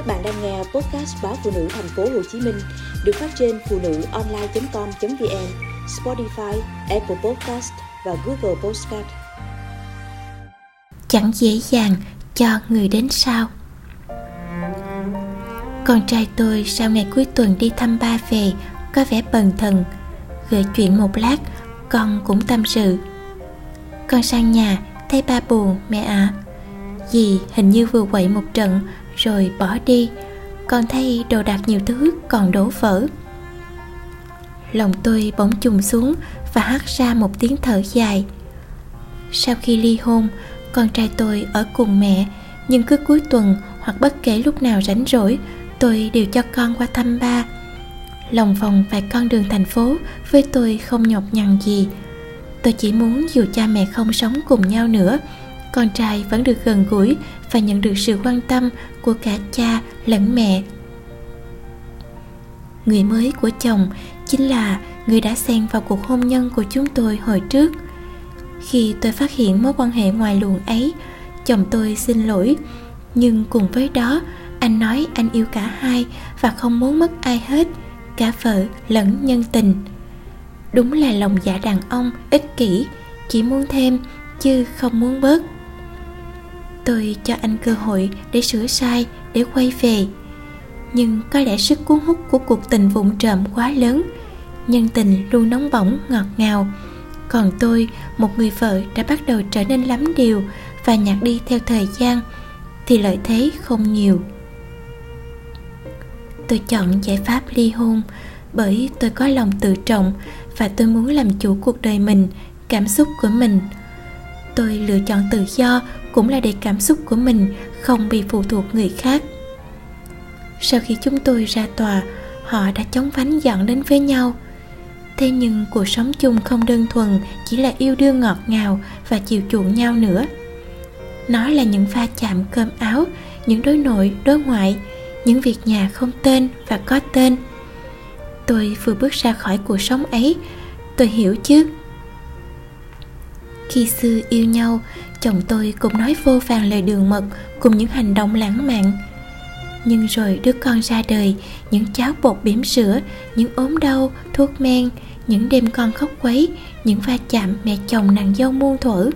Các bạn đang nghe podcast báo phụ nữ thành phố Hồ Chí Minh được phát trên phụ nữ online.com.vn, Spotify, Apple Podcast và Google Podcast. Chẳng dễ dàng cho người đến sau. Con trai tôi sau ngày cuối tuần đi thăm ba về có vẻ bần thần. Gợi chuyện một lát, con cũng tâm sự. Con sang nhà thấy ba buồn mẹ ạ. À. Dì hình như vừa quậy một trận, rồi bỏ đi. Còn thay đồ đạc nhiều thứ còn đổ vỡ. Lòng tôi bỗng chùng xuống và hắt ra một tiếng thở dài. Sau khi ly hôn, con trai tôi ở cùng mẹ, nhưng cứ cuối tuần hoặc bất kể lúc nào rảnh rỗi, tôi đều cho con qua thăm ba. Lòng vòng vài con đường thành phố với tôi không nhọc nhằn gì. Tôi chỉ muốn dù cha mẹ không sống cùng nhau nữa con trai vẫn được gần gũi và nhận được sự quan tâm của cả cha lẫn mẹ. Người mới của chồng chính là người đã xen vào cuộc hôn nhân của chúng tôi hồi trước. Khi tôi phát hiện mối quan hệ ngoài luồng ấy, chồng tôi xin lỗi. Nhưng cùng với đó, anh nói anh yêu cả hai và không muốn mất ai hết, cả vợ lẫn nhân tình. Đúng là lòng dạ đàn ông, ích kỷ, chỉ muốn thêm chứ không muốn bớt tôi cho anh cơ hội để sửa sai, để quay về. Nhưng có lẽ sức cuốn hút của cuộc tình vụng trộm quá lớn. Nhân tình luôn nóng bỏng, ngọt ngào. Còn tôi, một người vợ đã bắt đầu trở nên lắm điều và nhạt đi theo thời gian, thì lợi thế không nhiều. Tôi chọn giải pháp ly hôn bởi tôi có lòng tự trọng và tôi muốn làm chủ cuộc đời mình, cảm xúc của mình tôi lựa chọn tự do cũng là để cảm xúc của mình không bị phụ thuộc người khác. Sau khi chúng tôi ra tòa, họ đã chống vánh dọn đến với nhau. Thế nhưng cuộc sống chung không đơn thuần chỉ là yêu đương ngọt ngào và chiều chuộng nhau nữa. Nó là những va chạm cơm áo, những đối nội, đối ngoại, những việc nhà không tên và có tên. Tôi vừa bước ra khỏi cuộc sống ấy, tôi hiểu chứ? Khi xưa yêu nhau, chồng tôi cũng nói vô vàng lời đường mật cùng những hành động lãng mạn. Nhưng rồi đứa con ra đời, những cháo bột bỉm sữa, những ốm đau, thuốc men, những đêm con khóc quấy, những va chạm mẹ chồng nàng dâu muôn thuở.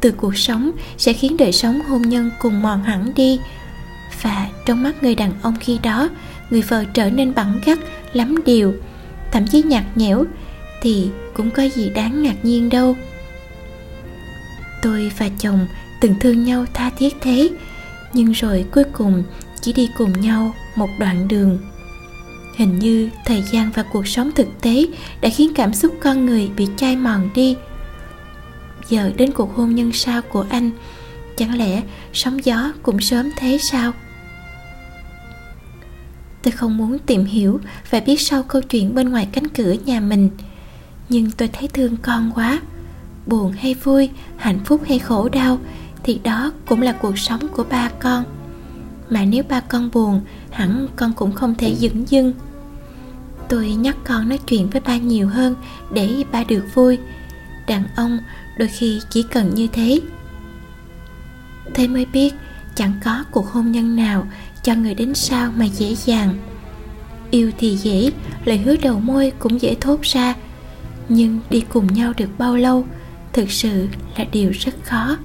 Từ cuộc sống sẽ khiến đời sống hôn nhân cùng mòn hẳn đi. Và trong mắt người đàn ông khi đó, người vợ trở nên bẳng gắt, lắm điều, thậm chí nhạt nhẽo, thì cũng có gì đáng ngạc nhiên đâu tôi và chồng từng thương nhau tha thiết thế, nhưng rồi cuối cùng chỉ đi cùng nhau một đoạn đường. Hình như thời gian và cuộc sống thực tế đã khiến cảm xúc con người bị chai mòn đi. Giờ đến cuộc hôn nhân sau của anh, chẳng lẽ sóng gió cũng sớm thế sao? Tôi không muốn tìm hiểu và biết sau câu chuyện bên ngoài cánh cửa nhà mình, nhưng tôi thấy thương con quá buồn hay vui, hạnh phúc hay khổ đau, thì đó cũng là cuộc sống của ba con. Mà nếu ba con buồn, hẳn con cũng không thể dửng dưng. Tôi nhắc con nói chuyện với ba nhiều hơn để ba được vui. Đàn ông đôi khi chỉ cần như thế. Thế mới biết chẳng có cuộc hôn nhân nào cho người đến sau mà dễ dàng. Yêu thì dễ, lời hứa đầu môi cũng dễ thốt ra. Nhưng đi cùng nhau được bao lâu thực sự là điều rất khó.